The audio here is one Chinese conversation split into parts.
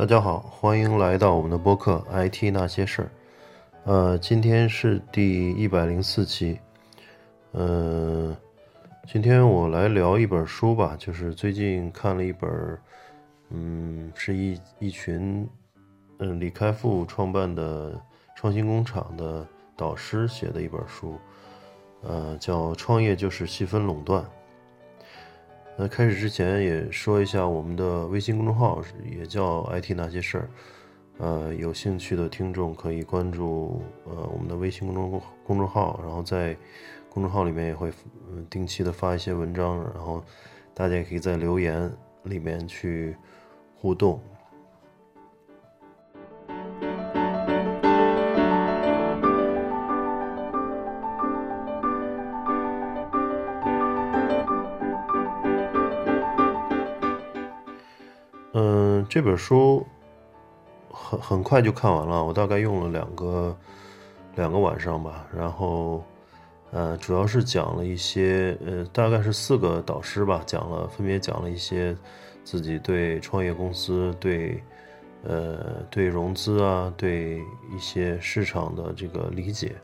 大家好，欢迎来到我们的播客《IT 那些事儿》。呃，今天是第一百零四期。呃，今天我来聊一本书吧，就是最近看了一本，嗯，是一一群，嗯，李开复创办的创新工厂的导师写的一本书，呃，叫《创业就是细分垄断》。那开始之前也说一下我们的微信公众号，也叫 IT 那些事儿。呃，有兴趣的听众可以关注呃我们的微信公众公众号，然后在公众号里面也会定期的发一些文章，然后大家也可以在留言里面去互动。这本书很很快就看完了，我大概用了两个两个晚上吧。然后，呃，主要是讲了一些，呃，大概是四个导师吧，讲了分别讲了一些自己对创业公司、对呃对融资啊、对一些市场的这个理解，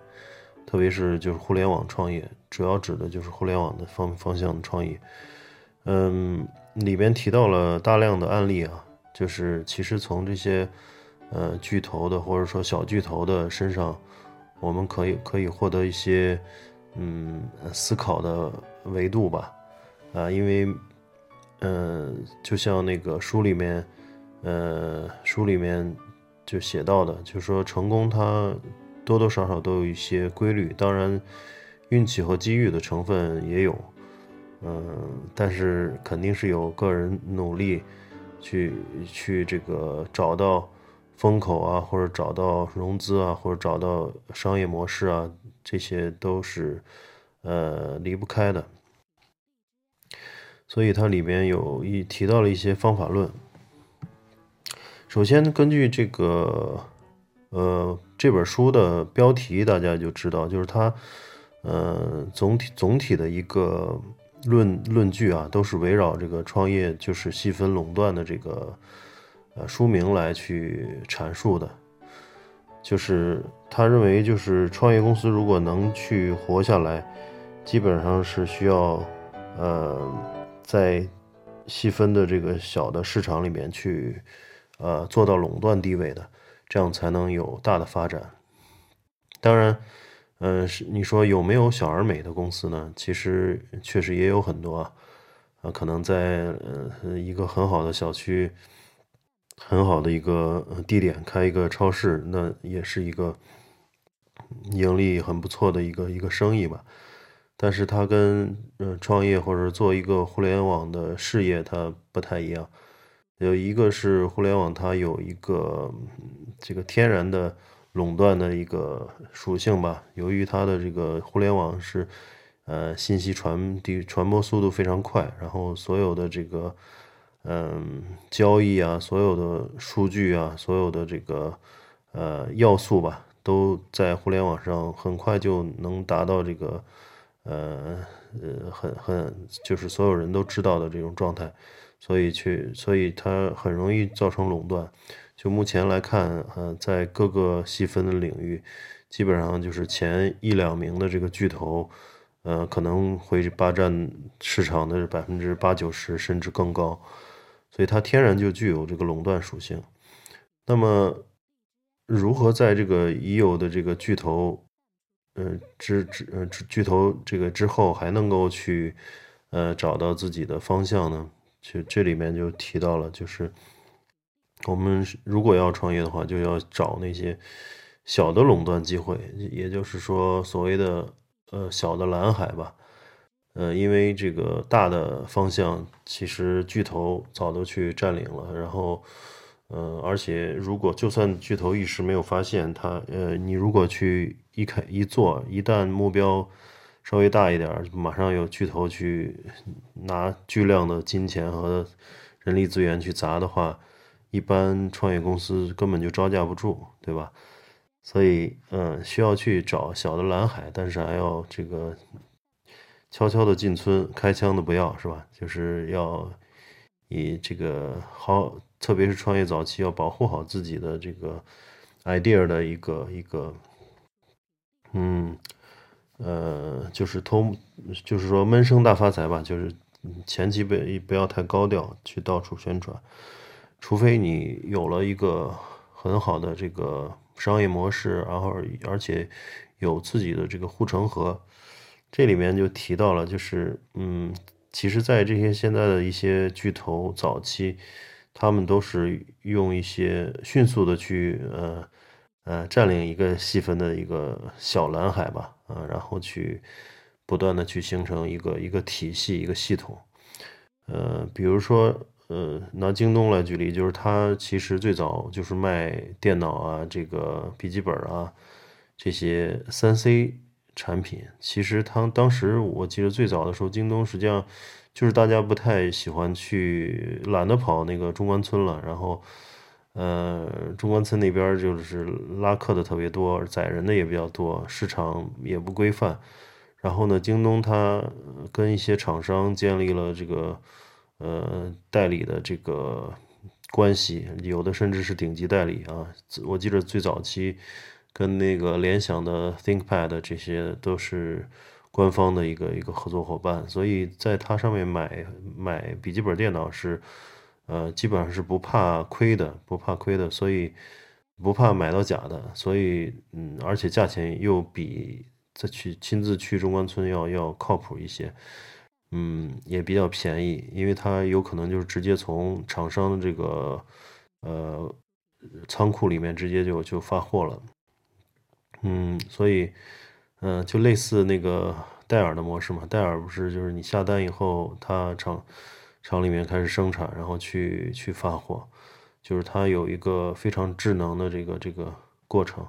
特别是就是互联网创业，主要指的就是互联网的方方向的创业。嗯。里边提到了大量的案例啊，就是其实从这些呃巨头的或者说小巨头的身上，我们可以可以获得一些嗯思考的维度吧，啊，因为嗯就像那个书里面呃书里面就写到的，就是说成功它多多少少都有一些规律，当然运气和机遇的成分也有。嗯，但是肯定是有个人努力，去去这个找到风口啊，或者找到融资啊，或者找到商业模式啊，这些都是呃离不开的。所以它里面有一提到了一些方法论。首先，根据这个呃这本书的标题，大家就知道，就是它呃总体总体的一个。论论据啊，都是围绕这个创业就是细分垄断的这个呃书名来去阐述的。就是他认为，就是创业公司如果能去活下来，基本上是需要呃在细分的这个小的市场里面去呃做到垄断地位的，这样才能有大的发展。当然。嗯，是你说有没有小而美的公司呢？其实确实也有很多啊，啊，可能在呃一个很好的小区、很好的一个地点开一个超市，那也是一个盈利很不错的一个一个生意吧。但是它跟嗯创业或者做一个互联网的事业它不太一样，有一个是互联网，它有一个这个天然的。垄断的一个属性吧，由于它的这个互联网是，呃，信息传递传播速度非常快，然后所有的这个，嗯，交易啊，所有的数据啊，所有的这个，呃，要素吧，都在互联网上很快就能达到这个，呃，呃，很很就是所有人都知道的这种状态，所以去，所以它很容易造成垄断。就目前来看，呃，在各个细分的领域，基本上就是前一两名的这个巨头，呃，可能会霸占市场的百分之八九十甚至更高，所以它天然就具有这个垄断属性。那么，如何在这个已有的这个巨头，呃之之呃巨头这个之后，还能够去呃找到自己的方向呢？就这里面就提到了，就是。我们如果要创业的话，就要找那些小的垄断机会，也就是说，所谓的呃小的蓝海吧。呃，因为这个大的方向，其实巨头早都去占领了。然后，呃，而且如果就算巨头一时没有发现它，呃，你如果去一开一做，一旦目标稍微大一点，马上有巨头去拿巨量的金钱和人力资源去砸的话。一般创业公司根本就招架不住，对吧？所以，嗯，需要去找小的蓝海，但是还要这个悄悄的进村，开枪的不要，是吧？就是要以这个好特别是创业早期要保护好自己的这个 idea 的一个一个，嗯，呃，就是偷，就是说闷声大发财吧，就是前期不不要太高调去到处宣传，除非你有了一个很好的这个商业模式，然后而且有自己的这个护城河。这里面就提到了，就是嗯，其实，在这些现在的一些巨头早期，他们都是用一些迅速的去呃呃占领一个细分的一个小蓝海吧，啊，然后去不断的去形成一个一个体系一个系统，呃，比如说呃拿京东来举例，就是它其实最早就是卖电脑啊，这个笔记本啊这些三 C。产品其实，他当时我记得最早的时候，京东实际上就是大家不太喜欢去，懒得跑那个中关村了。然后，呃，中关村那边就是拉客的特别多，载人的也比较多，市场也不规范。然后呢，京东它跟一些厂商建立了这个呃代理的这个关系，有的甚至是顶级代理啊。我记得最早期。跟那个联想的 ThinkPad 这些都是官方的一个一个合作伙伴，所以在它上面买买笔记本电脑是，呃，基本上是不怕亏的，不怕亏的，所以不怕买到假的，所以嗯，而且价钱又比再去亲自去中关村要要靠谱一些，嗯，也比较便宜，因为它有可能就是直接从厂商的这个呃仓库里面直接就就发货了。嗯，所以，嗯，就类似那个戴尔的模式嘛。戴尔不是就是你下单以后，它厂厂里面开始生产，然后去去发货，就是它有一个非常智能的这个这个过程。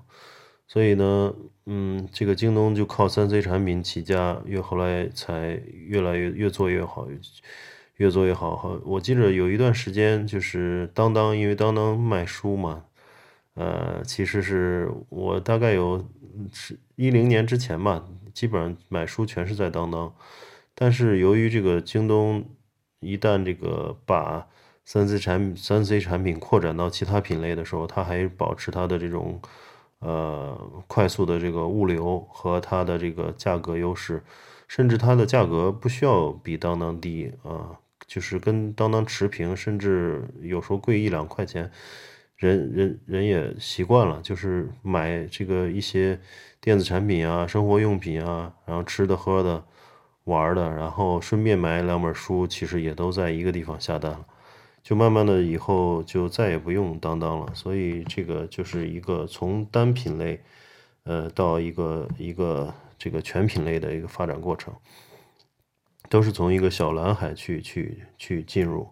所以呢，嗯，这个京东就靠三 C 产品起家，越后来才越来越越做越好，越做越好。好我记得有一段时间就是当当，因为当当卖书嘛。呃，其实是我大概有是一零年之前吧，基本上买书全是在当当。但是由于这个京东一旦这个把三 C 产三 C 产品扩展到其他品类的时候，它还保持它的这种呃快速的这个物流和它的这个价格优势，甚至它的价格不需要比当当低啊，就是跟当当持平，甚至有时候贵一两块钱。人人人也习惯了，就是买这个一些电子产品啊、生活用品啊，然后吃的、喝的、玩的，然后顺便买两本书，其实也都在一个地方下单了。就慢慢的以后就再也不用当当了。所以这个就是一个从单品类，呃，到一个一个这个全品类的一个发展过程，都是从一个小蓝海去去去进入。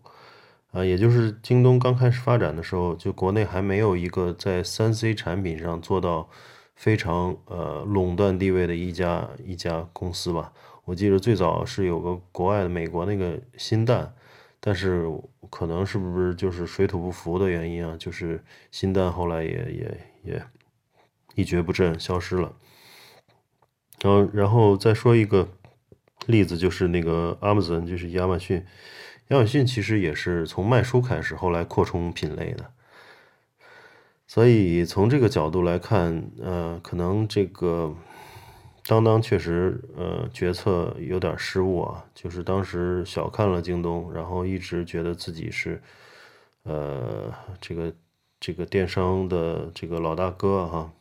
啊，也就是京东刚开始发展的时候，就国内还没有一个在三 C 产品上做到非常呃垄断地位的一家一家公司吧。我记得最早是有个国外的美国那个新蛋，但是可能是不是就是水土不服的原因啊？就是新蛋后来也也也一蹶不振，消失了。然后，然后再说一个例子，就是那个 Amazon，就是亚马逊。亚马逊其实也是从卖书开始，后来扩充品类的。所以从这个角度来看，呃，可能这个当当确实呃决策有点失误啊，就是当时小看了京东，然后一直觉得自己是呃这个这个电商的这个老大哥哈，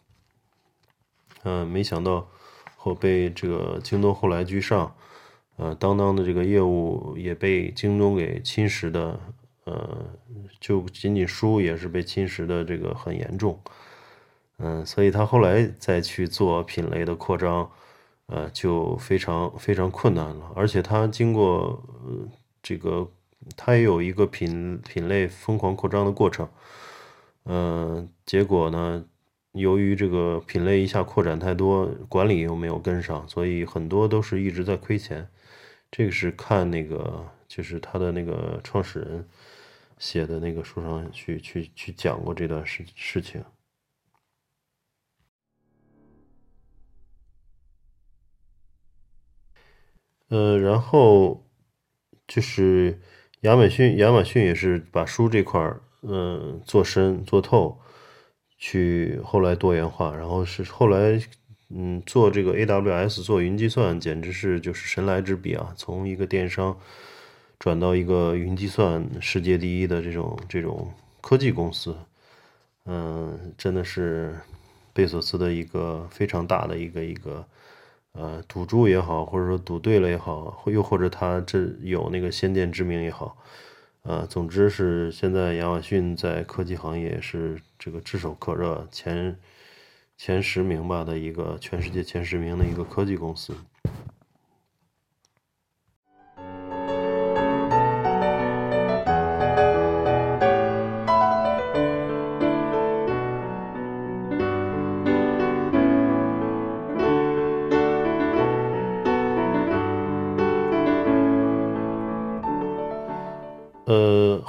嗯，没想到后被这个京东后来居上。呃，当当的这个业务也被京东给侵蚀的，呃，就仅仅输也是被侵蚀的这个很严重，嗯，所以他后来再去做品类的扩张，呃，就非常非常困难了。而且他经过这个，他也有一个品品类疯狂扩张的过程，嗯，结果呢，由于这个品类一下扩展太多，管理又没有跟上，所以很多都是一直在亏钱。这个是看那个，就是他的那个创始人写的那个书上去去去讲过这段事事情。呃，然后就是亚马逊，亚马逊也是把书这块儿嗯做深做透，去后来多元化，然后是后来嗯做这个 AWS 做云计算，简直是就是神来之笔啊！从一个电商转到一个云计算世界第一的这种这种科技公司，嗯，真的是贝索斯的一个非常大的一个一个。呃，赌注也好，或者说赌对了也好，又或者他这有那个先见之明也好，呃，总之是现在亚马逊在科技行业是这个炙手可热前前十名吧的一个全世界前十名的一个科技公司。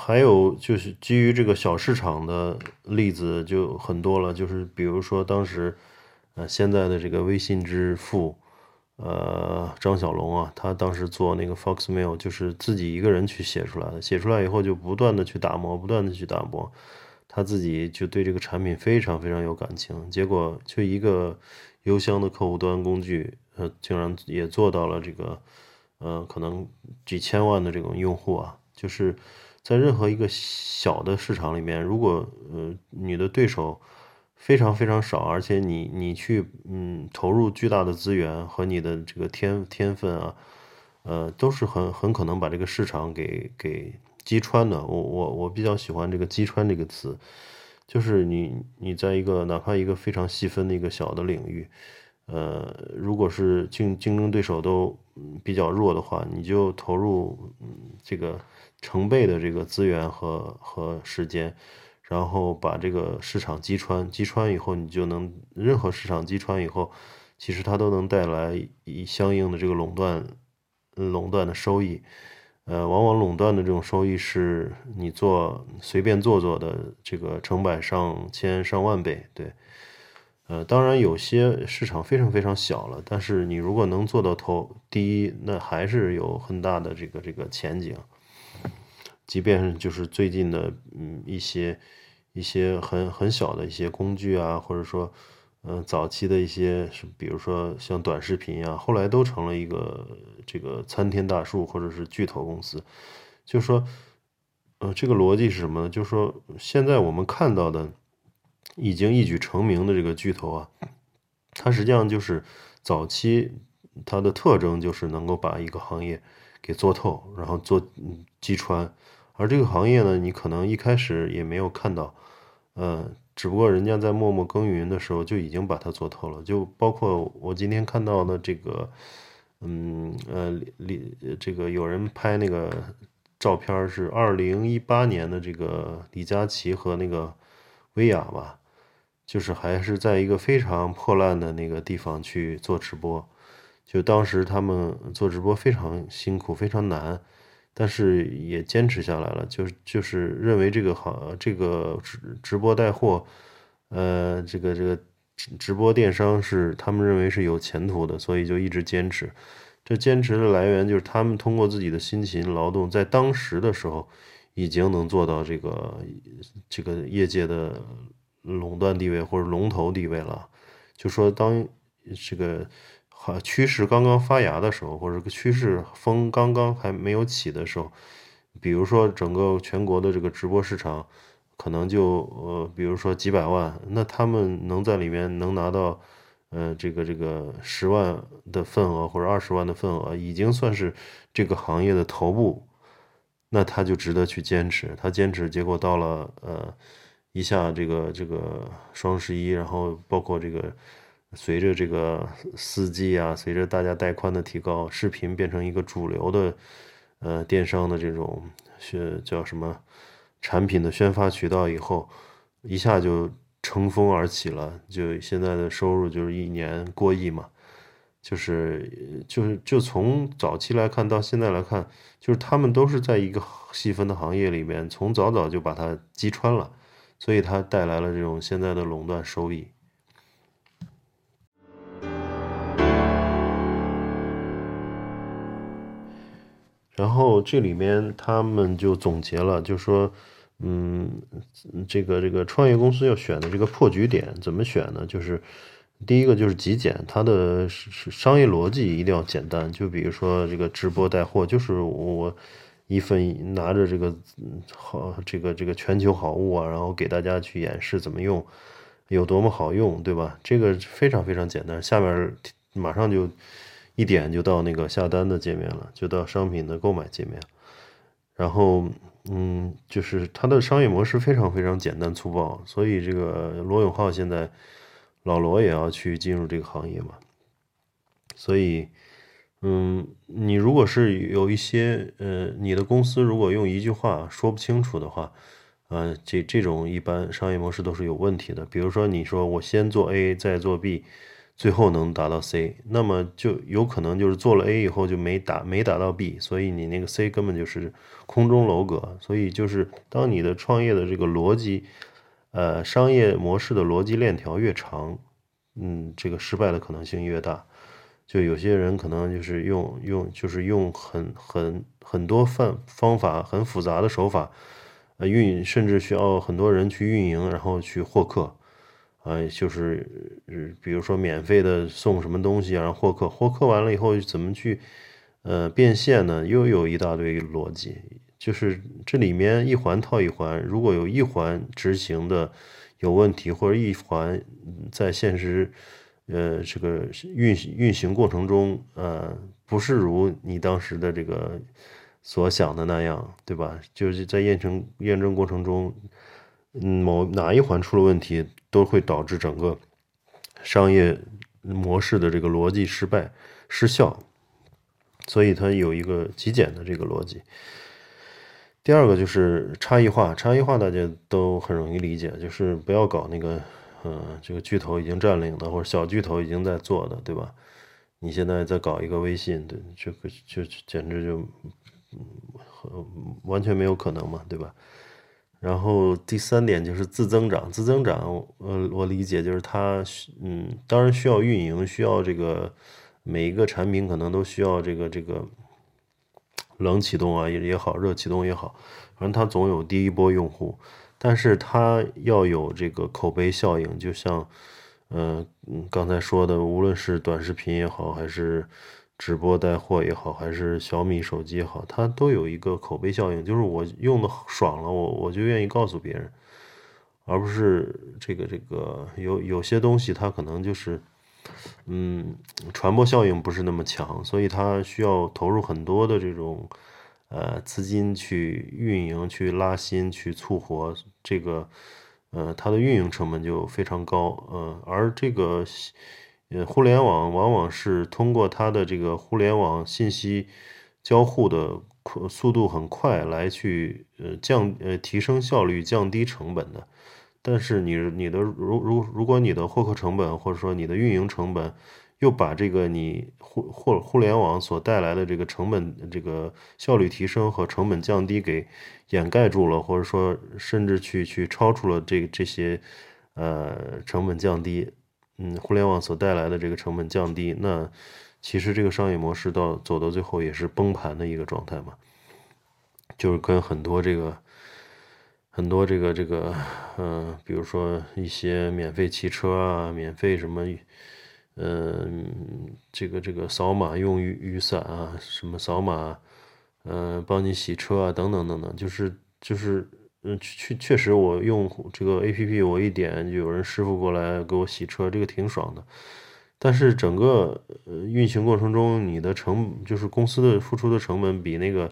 还有就是基于这个小市场的例子就很多了，就是比如说当时，呃，现在的这个微信支付，呃，张小龙啊，他当时做那个 Foxmail，就是自己一个人去写出来的，写出来以后就不断的去打磨，不断的去打磨，他自己就对这个产品非常非常有感情，结果就一个邮箱的客户端工具，呃，竟然也做到了这个，呃，可能几千万的这种用户啊，就是。在任何一个小的市场里面，如果呃你的对手非常非常少，而且你你去嗯投入巨大的资源和你的这个天天分啊，呃都是很很可能把这个市场给给击穿的。我我我比较喜欢这个“击穿”这个词，就是你你在一个哪怕一个非常细分的一个小的领域，呃，如果是竞竞争对手都比较弱的话，你就投入嗯这个。成倍的这个资源和和时间，然后把这个市场击穿，击穿以后，你就能任何市场击穿以后，其实它都能带来一相应的这个垄断，垄断的收益。呃，往往垄断的这种收益是你做随便做做的这个成百上千上万倍。对，呃，当然有些市场非常非常小了，但是你如果能做到头第一，那还是有很大的这个这个前景。即便就是最近的，嗯，一些一些很很小的一些工具啊，或者说，嗯，早期的一些，比如说像短视频啊，后来都成了一个这个参天大树或者是巨头公司。就说，呃，这个逻辑是什么呢？就是说，现在我们看到的已经一举成名的这个巨头啊，它实际上就是早期它的特征就是能够把一个行业给做透，然后做击穿。而这个行业呢，你可能一开始也没有看到，呃，只不过人家在默默耕耘的时候就已经把它做透了。就包括我今天看到的这个，嗯，呃，李这个有人拍那个照片是二零一八年的这个李佳琦和那个薇娅吧，就是还是在一个非常破烂的那个地方去做直播，就当时他们做直播非常辛苦，非常难。但是也坚持下来了，就是就是认为这个行这个直直播带货，呃，这个这个直播电商是他们认为是有前途的，所以就一直坚持。这坚持的来源就是他们通过自己的辛勤劳动，在当时的时候已经能做到这个这个业界的垄断地位或者龙头地位了。就说当这个。趋势刚刚发芽的时候，或者趋势风刚刚还没有起的时候，比如说整个全国的这个直播市场，可能就呃，比如说几百万，那他们能在里面能拿到，呃，这个这个十万的份额或者二十万的份额，已经算是这个行业的头部，那他就值得去坚持。他坚持，结果到了呃，一下这个这个双十一，然后包括这个。随着这个四 G 啊，随着大家带宽的提高，视频变成一个主流的，呃，电商的这种是叫什么产品的宣发渠道以后，一下就乘风而起了。就现在的收入就是一年过亿嘛，就是就是就从早期来看到现在来看，就是他们都是在一个细分的行业里面，从早早就把它击穿了，所以它带来了这种现在的垄断收益。然后这里面他们就总结了，就说，嗯，这个这个创业公司要选的这个破局点怎么选呢？就是第一个就是极简，它的商业逻辑一定要简单。就比如说这个直播带货，就是我一份拿着这个好这个这个全球好物啊，然后给大家去演示怎么用，有多么好用，对吧？这个非常非常简单，下面马上就一点就到那个下单的界面了，就到商品的购买界面，然后。嗯，就是它的商业模式非常非常简单粗暴，所以这个罗永浩现在老罗也要去进入这个行业嘛。所以，嗯，你如果是有一些呃，你的公司如果用一句话说不清楚的话，呃，这这种一般商业模式都是有问题的。比如说，你说我先做 A 再做 B。最后能达到 C，那么就有可能就是做了 A 以后就没达没达到 B，所以你那个 C 根本就是空中楼阁。所以就是当你的创业的这个逻辑，呃，商业模式的逻辑链条越长，嗯，这个失败的可能性越大。就有些人可能就是用用就是用很很很多方方法很复杂的手法，呃，运甚至需要很多人去运营，然后去获客。啊，就是，比如说免费的送什么东西啊，然后获客，获客完了以后怎么去，呃，变现呢？又有一大堆逻辑，就是这里面一环套一环，如果有一环执行的有问题，或者一环在现实，呃，这个运运行过程中，呃，不是如你当时的这个所想的那样，对吧？就是在验证验证过程中。嗯，某哪一环出了问题，都会导致整个商业模式的这个逻辑失败、失效，所以它有一个极简的这个逻辑。第二个就是差异化，差异化大家都很容易理解，就是不要搞那个，嗯，这个巨头已经占领的，或者小巨头已经在做的，对吧？你现在再搞一个微信，对，这个就简直就，嗯，完全没有可能嘛，对吧？然后第三点就是自增长，自增长，呃，我理解就是它，嗯，当然需要运营，需要这个每一个产品可能都需要这个这个冷启动啊也也好，热启动也好，反正它总有第一波用户，但是它要有这个口碑效应，就像，嗯，刚才说的，无论是短视频也好，还是。直播带货也好，还是小米手机也好，它都有一个口碑效应，就是我用的爽了，我我就愿意告诉别人，而不是这个这个有有些东西它可能就是，嗯，传播效应不是那么强，所以它需要投入很多的这种呃资金去运营、去拉新、去促活这个，呃，它的运营成本就非常高，呃，而这个。呃，互联网往往是通过它的这个互联网信息交互的速度很快来去呃降呃提升效率、降低成本的。但是你你的如如如果你的获客成本或者说你的运营成本又把这个你互互互联网所带来的这个成本这个效率提升和成本降低给掩盖住了，或者说甚至去去超出了这这些呃成本降低。嗯，互联网所带来的这个成本降低，那其实这个商业模式到走到最后也是崩盘的一个状态嘛，就是跟很多这个很多这个这个，嗯，比如说一些免费骑车啊，免费什么，嗯，这个这个扫码用雨雨伞啊，什么扫码，嗯，帮你洗车啊，等等等等，就是就是。嗯，确确实，我用这个 A P P，我一点就有人师傅过来给我洗车，这个挺爽的。但是整个呃运行过程中，你的成就是公司的付出的成本比那个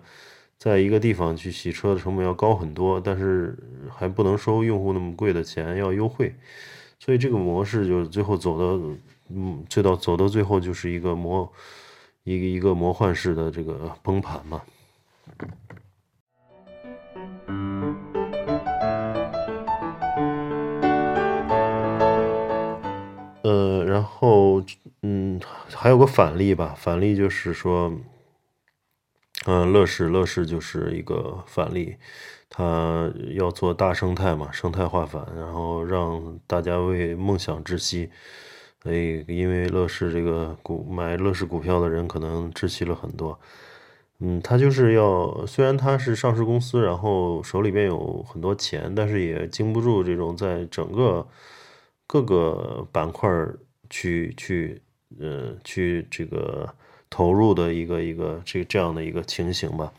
在一个地方去洗车的成本要高很多，但是还不能收用户那么贵的钱，要优惠。所以这个模式就是最后走到嗯，最到走到最后就是一个魔一个一个魔幻式的这个崩盘嘛。呃，然后，嗯，还有个反例吧，反例就是说，嗯，乐视，乐视就是一个反例，它要做大生态嘛，生态化反，然后让大家为梦想窒息，所以因为乐视这个股买乐视股票的人可能窒息了很多，嗯，他就是要，虽然他是上市公司，然后手里边有很多钱，但是也经不住这种在整个各个板块去去呃去这个投入的一个一个这这样的一个情形吧。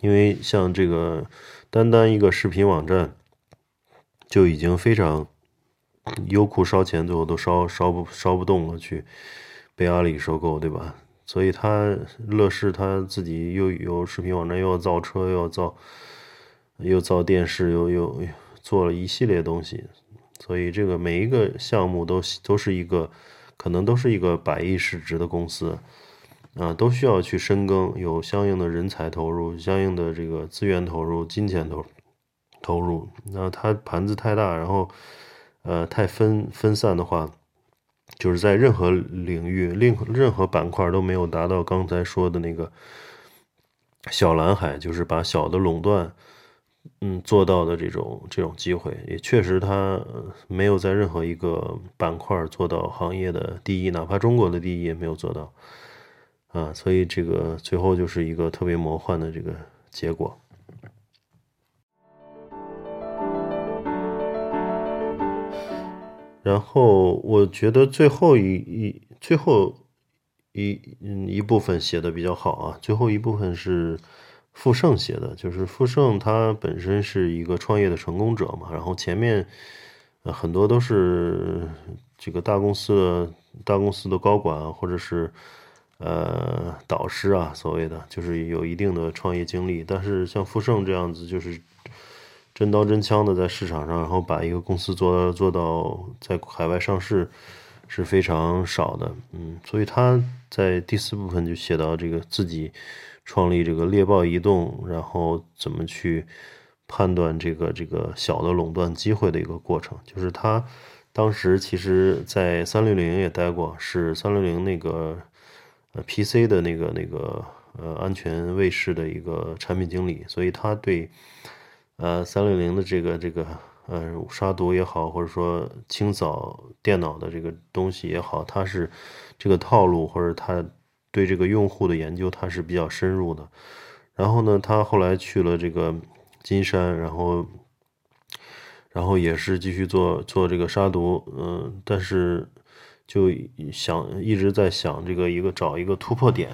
因为像这个单单一个视频网站就已经非常优酷烧钱，最后都烧烧不烧不动了，去被阿里收购，对吧？所以他乐视他自己又有视频网站，又要造车，又要造，又造电视，又又做了一系列东西。所以这个每一个项目都都是一个，可能都是一个百亿市值的公司，啊，都需要去深耕，有相应的人才投入，相应的这个资源投入，金钱投投入。那它盘子太大，然后呃太分分散的话。就是在任何领域、任任何板块都没有达到刚才说的那个小蓝海，就是把小的垄断，嗯，做到的这种这种机会，也确实它没有在任何一个板块做到行业的第一，哪怕中国的第一也没有做到，啊，所以这个最后就是一个特别魔幻的这个结果。然后我觉得最后一一最后一嗯一部分写的比较好啊，最后一部分是傅盛写的，就是傅盛他本身是一个创业的成功者嘛，然后前面很多都是这个大公司的大公司的高管或者是呃导师啊，所谓的就是有一定的创业经历，但是像傅盛这样子就是。真刀真枪的在市场上，然后把一个公司做到做到在海外上市是非常少的，嗯，所以他在第四部分就写到这个自己创立这个猎豹移动，然后怎么去判断这个这个小的垄断机会的一个过程，就是他当时其实在三六零也待过，是三六零那个呃 PC 的那个那个呃安全卫士的一个产品经理，所以他对。呃，三六零的这个这个呃杀毒也好，或者说清扫电脑的这个东西也好，它是这个套路，或者他对这个用户的研究，他是比较深入的。然后呢，他后来去了这个金山，然后然后也是继续做做这个杀毒，嗯，但是就想一直在想这个一个找一个突破点。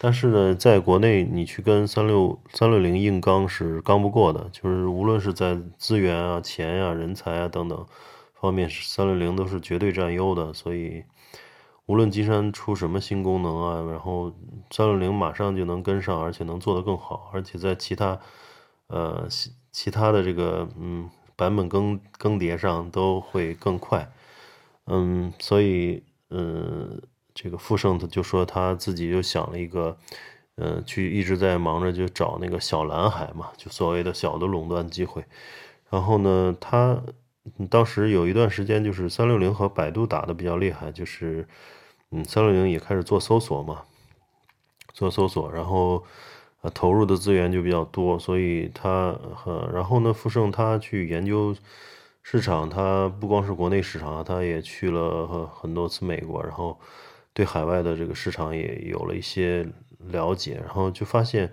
但是呢，在国内你去跟三六三六零硬刚是刚不过的，就是无论是在资源啊、钱呀、人才啊等等方面，三六零都是绝对占优的。所以，无论金山出什么新功能啊，然后三六零马上就能跟上，而且能做得更好，而且在其他呃其他的这个嗯版本更更迭上都会更快。嗯，所以嗯。这个富盛他就说他自己又想了一个，呃，去一直在忙着就找那个小蓝海嘛，就所谓的小的垄断机会。然后呢，他当时有一段时间就是三六零和百度打的比较厉害，就是嗯，三六零也开始做搜索嘛，做搜索，然后呃投入的资源就比较多，所以他和然后呢，富盛他去研究市场，他不光是国内市场，他也去了很多次美国，然后。对海外的这个市场也有了一些了解，然后就发现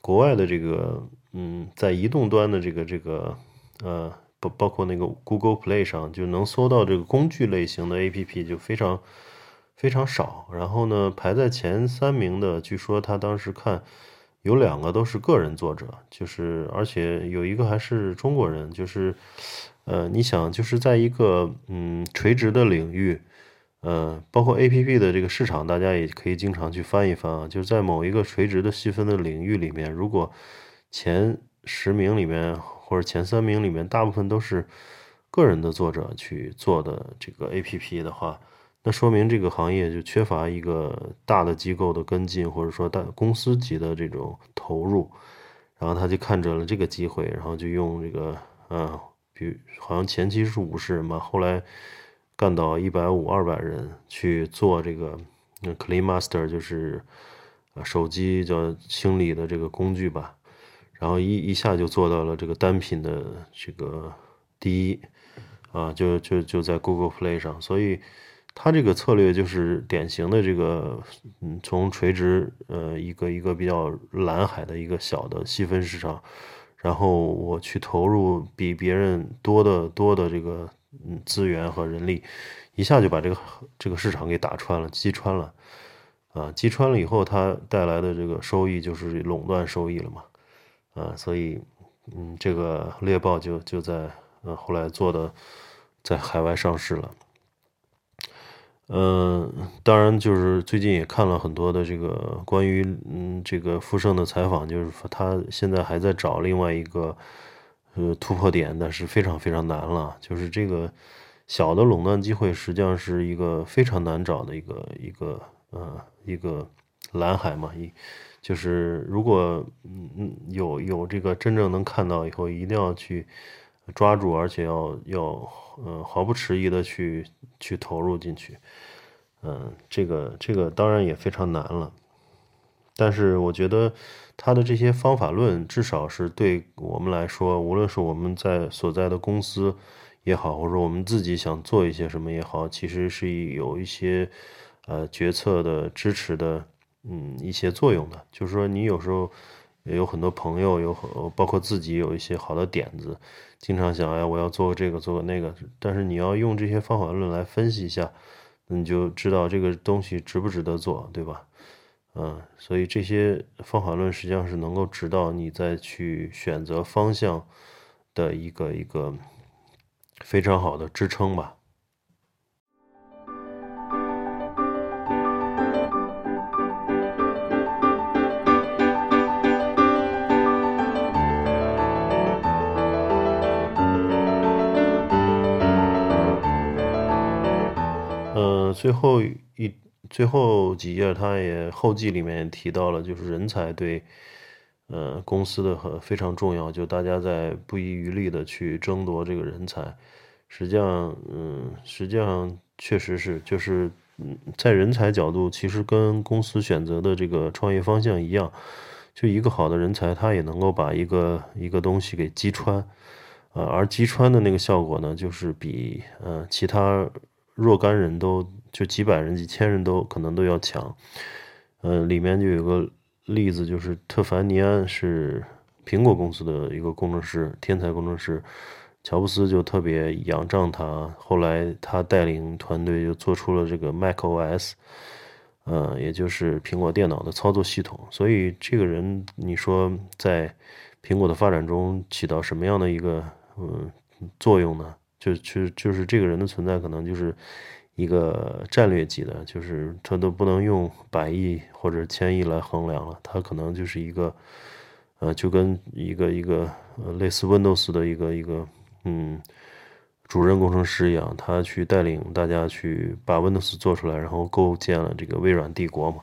国外的这个，嗯，在移动端的这个这个，呃，包包括那个 Google Play 上就能搜到这个工具类型的 APP 就非常非常少。然后呢，排在前三名的，据说他当时看有两个都是个人作者，就是而且有一个还是中国人，就是，呃，你想就是在一个嗯垂直的领域。呃，包括 A P P 的这个市场，大家也可以经常去翻一翻啊。就是在某一个垂直的细分的领域里面，如果前十名里面或者前三名里面大部分都是个人的作者去做的这个 A P P 的话，那说明这个行业就缺乏一个大的机构的跟进，或者说大公司级的这种投入。然后他就看准了这个机会，然后就用这个，呃，比好像前期是五十人吧，后来。干到一百五、二百人去做这个 Clean Master，就是手机叫清理的这个工具吧，然后一一下就做到了这个单品的这个第一啊，就就就在 Google Play 上，所以他这个策略就是典型的这个，嗯，从垂直呃一个一个比较蓝海的一个小的细分市场，然后我去投入比别人多的多的这个嗯资源和人力，一下就把这个这个市场给打穿了，击穿了，啊，击穿了以后，它带来的这个收益就是垄断收益了嘛，啊，所以嗯，这个猎豹就就在呃后来做的在海外上市了。嗯，当然，就是最近也看了很多的这个关于嗯这个富盛的采访，就是他现在还在找另外一个呃突破点，但是非常非常难了。就是这个小的垄断机会，实际上是一个非常难找的一个一个呃一个蓝海嘛。一就是如果嗯嗯有有这个真正能看到以后，一定要去抓住，而且要要呃毫不迟疑的去去投入进去。嗯，这个这个当然也非常难了，但是我觉得他的这些方法论，至少是对我们来说，无论是我们在所在的公司也好，或者我们自己想做一些什么也好，其实是有一些呃决策的支持的，嗯，一些作用的。就是说，你有时候有很多朋友，有包括自己有一些好的点子，经常想，哎，我要做这个，做个那个，但是你要用这些方法论来分析一下。你就知道这个东西值不值得做，对吧？嗯，所以这些方法论实际上是能够指导你再去选择方向的一个一个非常好的支撑吧。最后一最后几页，他也后记里面也提到了，就是人才对呃公司的很非常重要，就大家在不遗余力的去争夺这个人才。实际上，嗯，实际上确实是，就是嗯，在人才角度，其实跟公司选择的这个创业方向一样，就一个好的人才，他也能够把一个一个东西给击穿，啊，而击穿的那个效果呢，就是比呃其他若干人都。就几百人、几千人都可能都要抢，嗯，里面就有个例子，就是特凡尼安是苹果公司的一个工程师，天才工程师，乔布斯就特别仰仗他，后来他带领团队就做出了这个 Mac OS，嗯，也就是苹果电脑的操作系统。所以这个人，你说在苹果的发展中起到什么样的一个嗯作用呢？就就就是这个人的存在，可能就是。一个战略级的，就是它都不能用百亿或者千亿来衡量了，它可能就是一个，呃，就跟一个一个呃类似 Windows 的一个一个嗯主任工程师一样，他去带领大家去把 Windows 做出来，然后构建了这个微软帝国嘛，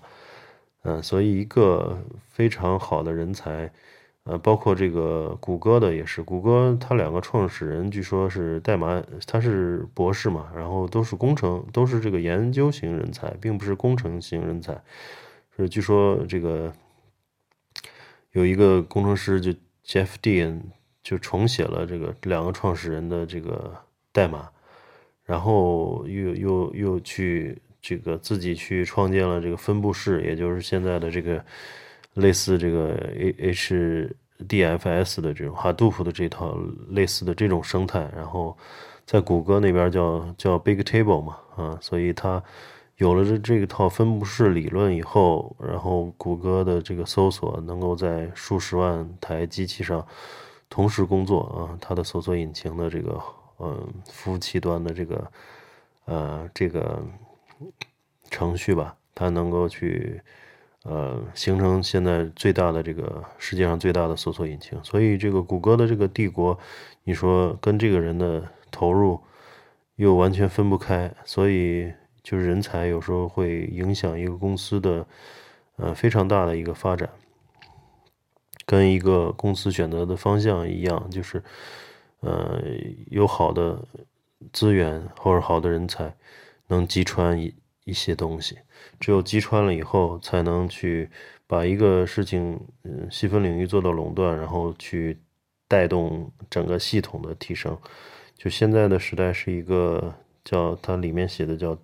嗯，所以一个非常好的人才。呃，包括这个谷歌的也是，谷歌它两个创始人据说是代码，他是博士嘛，然后都是工程，都是这个研究型人才，并不是工程型人才。是据说这个有一个工程师就 Jeff Dean 就重写了这个两个创始人的这个代码，然后又又又去这个自己去创建了这个分布式，也就是现在的这个。类似这个 H HDFS 的这种 Hadoop 的这套类似的这种生态，然后在谷歌那边叫叫 Big Table 嘛，啊，所以它有了这这套分布式理论以后，然后谷歌的这个搜索能够在数十万台机器上同时工作啊，它的搜索引擎的这个嗯服务器端的这个呃这个程序吧，它能够去。呃，形成现在最大的这个世界上最大的搜索引擎，所以这个谷歌的这个帝国，你说跟这个人的投入又完全分不开，所以就是人才有时候会影响一个公司的呃非常大的一个发展，跟一个公司选择的方向一样，就是呃有好的资源或者好的人才能击穿一一些东西。只有击穿了以后，才能去把一个事情，嗯，细分领域做到垄断，然后去带动整个系统的提升。就现在的时代是一个叫它里面写的叫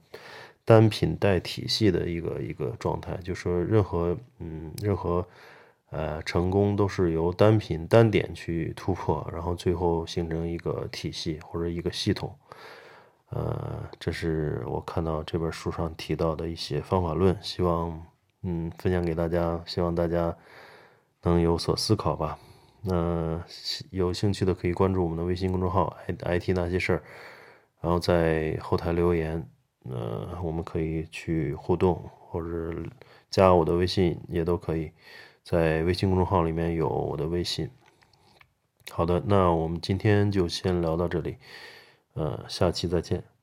单品带体系的一个一个状态，就说任何嗯任何呃成功都是由单品单点去突破，然后最后形成一个体系或者一个系统。呃，这是我看到这本书上提到的一些方法论，希望嗯分享给大家，希望大家能有所思考吧。那有兴趣的可以关注我们的微信公众号 “i IT 那些事儿”，然后在后台留言，呃，我们可以去互动，或者加我的微信也都可以，在微信公众号里面有我的微信。好的，那我们今天就先聊到这里，呃，下期再见。